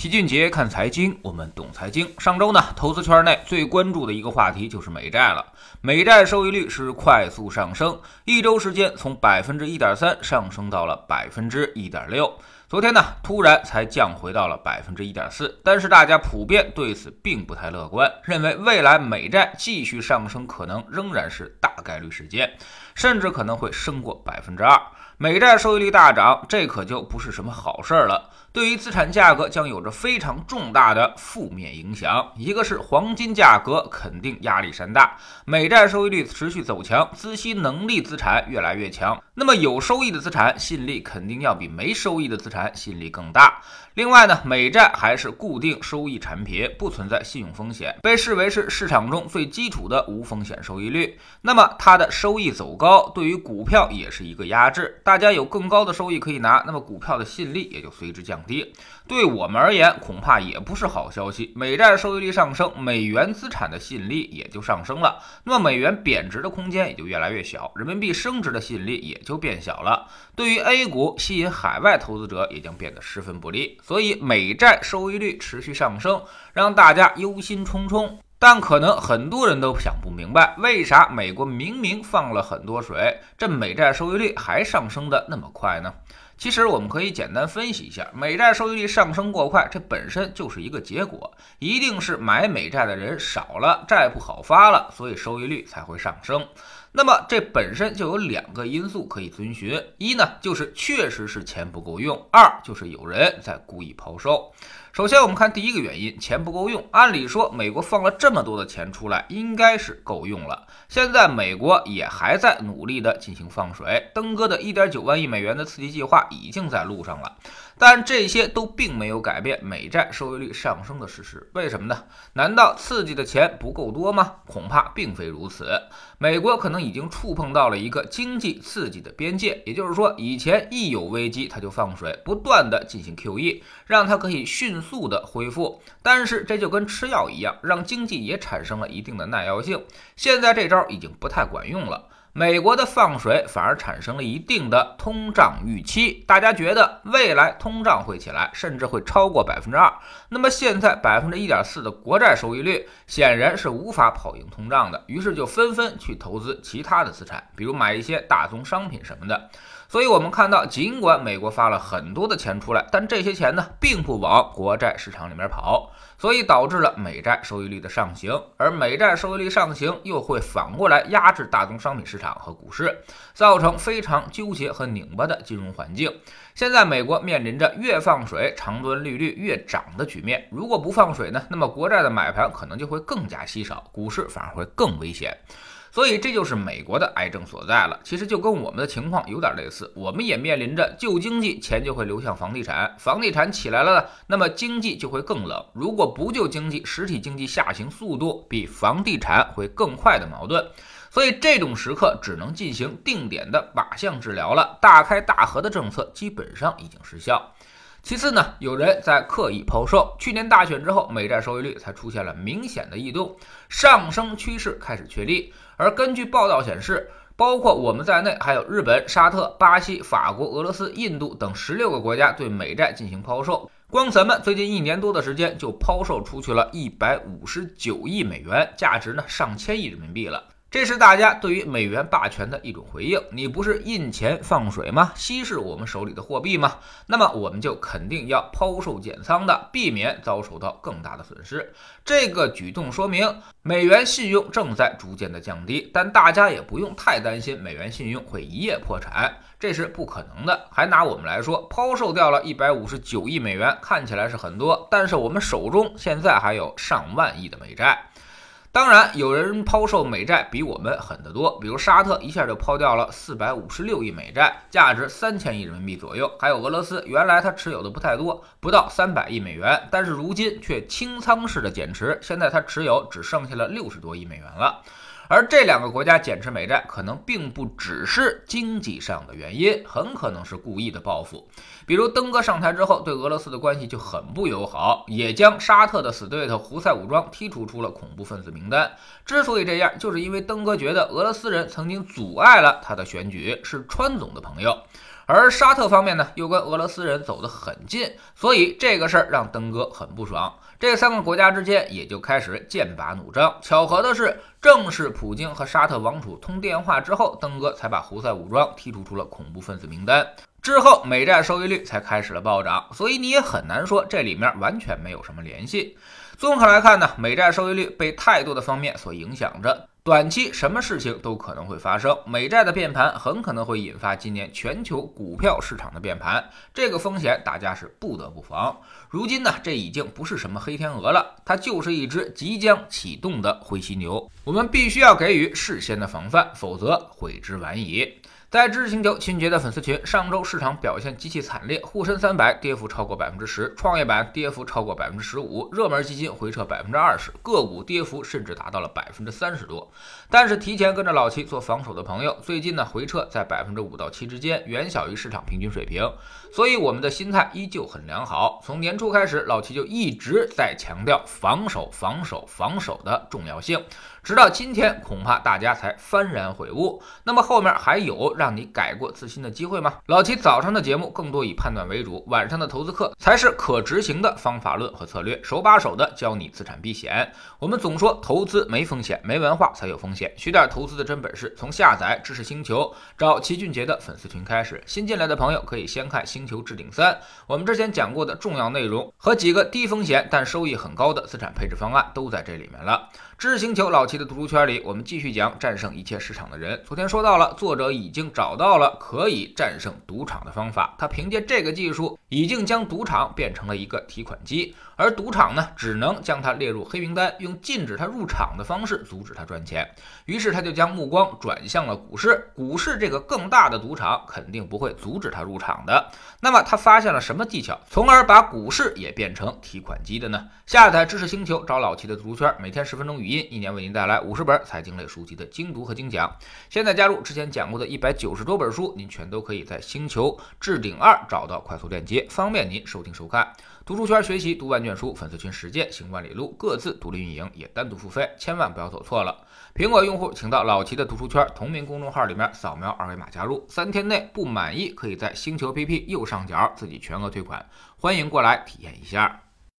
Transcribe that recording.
齐俊杰看财经，我们懂财经。上周呢，投资圈内最关注的一个话题就是美债了。美债收益率是快速上升，一周时间从百分之一点三上升到了百分之一点六。昨天呢，突然才降回到了百分之一点四。但是大家普遍对此并不太乐观，认为未来美债继续上升可能仍然是大概率事件，甚至可能会升过百分之二。美债收益率大涨，这可就不是什么好事儿了。对于资产价格将有着非常重大的负面影响。一个是黄金价格肯定压力山大，美债收益率持续走强，资息能力资产越来越强，那么有收益的资产吸引力肯定要比没收益的资产吸引力更大。另外呢，美债还是固定收益产品，不存在信用风险，被视为是市场中最基础的无风险收益率。那么它的收益走高，对于股票也是一个压制。大家有更高的收益可以拿，那么股票的吸引力也就随之降低。对我们而言，恐怕也不是好消息。美债收益率上升，美元资产的吸引力也就上升了，那么美元贬值的空间也就越来越小，人民币升值的吸引力也就变小了。对于 A 股吸引海外投资者也将变得十分不利。所以美债收益率持续上升，让大家忧心忡忡。但可能很多人都想不明白，为啥美国明明放了很多水，这美债收益率还上升的那么快呢？其实我们可以简单分析一下，美债收益率上升过快，这本身就是一个结果，一定是买美债的人少了，债不好发了，所以收益率才会上升。那么这本身就有两个因素可以遵循：一呢，就是确实是钱不够用；二就是有人在故意抛售。首先，我们看第一个原因，钱不够用。按理说，美国放了这么多的钱出来，应该是够用了。现在美国也还在努力的进行放水，登哥的一点九万亿美元的刺激计划已经在路上了。但这些都并没有改变美债收益率上升的事实，为什么呢？难道刺激的钱不够多吗？恐怕并非如此。美国可能已经触碰到了一个经济刺激的边界，也就是说，以前一有危机它就放水，不断的进行 QE，让它可以迅速的恢复。但是这就跟吃药一样，让经济也产生了一定的耐药性。现在这招已经不太管用了。美国的放水反而产生了一定的通胀预期，大家觉得未来通胀会起来，甚至会超过百分之二。那么现在百分之一点四的国债收益率显然是无法跑赢通胀的，于是就纷纷去投资其他的资产，比如买一些大宗商品什么的。所以，我们看到，尽管美国发了很多的钱出来，但这些钱呢，并不往国债市场里面跑，所以导致了美债收益率的上行。而美债收益率上行，又会反过来压制大宗商品市场和股市，造成非常纠结和拧巴的金融环境。现在，美国面临着越放水，长端利率越涨的局面。如果不放水呢，那么国债的买盘可能就会更加稀少，股市反而会更危险。所以这就是美国的癌症所在了。其实就跟我们的情况有点类似，我们也面临着救经济，钱就会流向房地产，房地产起来了呢，那么经济就会更冷。如果不救经济，实体经济下行速度比房地产会更快的矛盾。所以这种时刻只能进行定点的靶向治疗了，大开大合的政策基本上已经失效。其次呢，有人在刻意抛售。去年大选之后，美债收益率才出现了明显的异动，上升趋势开始确立。而根据报道显示，包括我们在内，还有日本、沙特、巴西、法国、俄罗斯、印度等十六个国家对美债进行抛售。光咱们最近一年多的时间，就抛售出去了一百五十九亿美元，价值呢上千亿人民币了。这是大家对于美元霸权的一种回应。你不是印钱放水吗？稀释我们手里的货币吗？那么我们就肯定要抛售减仓的，避免遭受到更大的损失。这个举动说明美元信用正在逐渐的降低，但大家也不用太担心美元信用会一夜破产，这是不可能的。还拿我们来说，抛售掉了一百五十九亿美元，看起来是很多，但是我们手中现在还有上万亿的美债。当然，有人抛售美债比我们狠得多，比如沙特一下就抛掉了四百五十六亿美债，价值三千亿人民币左右。还有俄罗斯，原来他持有的不太多，不到三百亿美元，但是如今却清仓式的减持，现在他持有只剩下了六十多亿美元了。而这两个国家减持美债，可能并不只是经济上的原因，很可能是故意的报复。比如登哥上台之后，对俄罗斯的关系就很不友好，也将沙特的死对头胡塞武装剔除出了恐怖分子名单。之所以这样，就是因为登哥觉得俄罗斯人曾经阻碍了他的选举，是川总的朋友。而沙特方面呢，又跟俄罗斯人走得很近，所以这个事儿让登哥很不爽。这三个国家之间也就开始剑拔弩张。巧合的是，正是普京和沙特王储通电话之后，登哥才把胡塞武装剔除出了恐怖分子名单。之后，美债收益率才开始了暴涨。所以你也很难说这里面完全没有什么联系。综合来看呢，美债收益率被太多的方面所影响着。短期什么事情都可能会发生，美债的变盘很可能会引发今年全球股票市场的变盘，这个风险大家是不得不防。如今呢，这已经不是什么黑天鹅了，它就是一只即将启动的灰犀牛，我们必须要给予事先的防范，否则悔之晚矣。在知识星球秦杰的粉丝群，上周市场表现极其惨烈，沪深三百跌幅超过百分之十，创业板跌幅超过百分之十五，热门基金回撤百分之二十，个股跌幅甚至达到了百分之三十多。但是提前跟着老齐做防守的朋友，最近呢回撤在百分之五到七之间，远小于市场平均水平，所以我们的心态依旧很良好。从年初开始，老齐就一直在强调防守、防守、防守的重要性。直到今天，恐怕大家才幡然悔悟。那么后面还有让你改过自新的机会吗？老齐早上的节目更多以判断为主，晚上的投资课才是可执行的方法论和策略，手把手的教你资产避险。我们总说投资没风险，没文化才有风险。学点投资的真本事，从下载知识星球，找齐俊杰的粉丝群开始。新进来的朋友可以先看《星球置顶三》，我们之前讲过的重要内容和几个低风险但收益很高的资产配置方案都在这里面了。知识星球老期的读书圈里，我们继续讲战胜一切市场的人。昨天说到了，作者已经找到了可以战胜赌场的方法。他凭借这个技术，已经将赌场变成了一个提款机，而赌场呢，只能将它列入黑名单，用禁止他入场的方式阻止他赚钱。于是他就将目光转向了股市。股市这个更大的赌场，肯定不会阻止他入场的。那么他发现了什么技巧，从而把股市也变成提款机的呢？下载知识星球，找老齐的读书圈，每天十分钟语音。一年为您带来五十本财经类书籍的精读和精讲。现在加入之前讲过的一百九十多本书，您全都可以在星球置顶二找到快速链接，方便您收听收看。读书圈学习读万卷书，粉丝群实践行万里路，各自独立运营也单独付费，千万不要走错了。苹果用户请到老齐的读书圈同名公众号里面扫描二维码加入，三天内不满意可以在星球 PP 右上角自己全额退款，欢迎过来体验一下。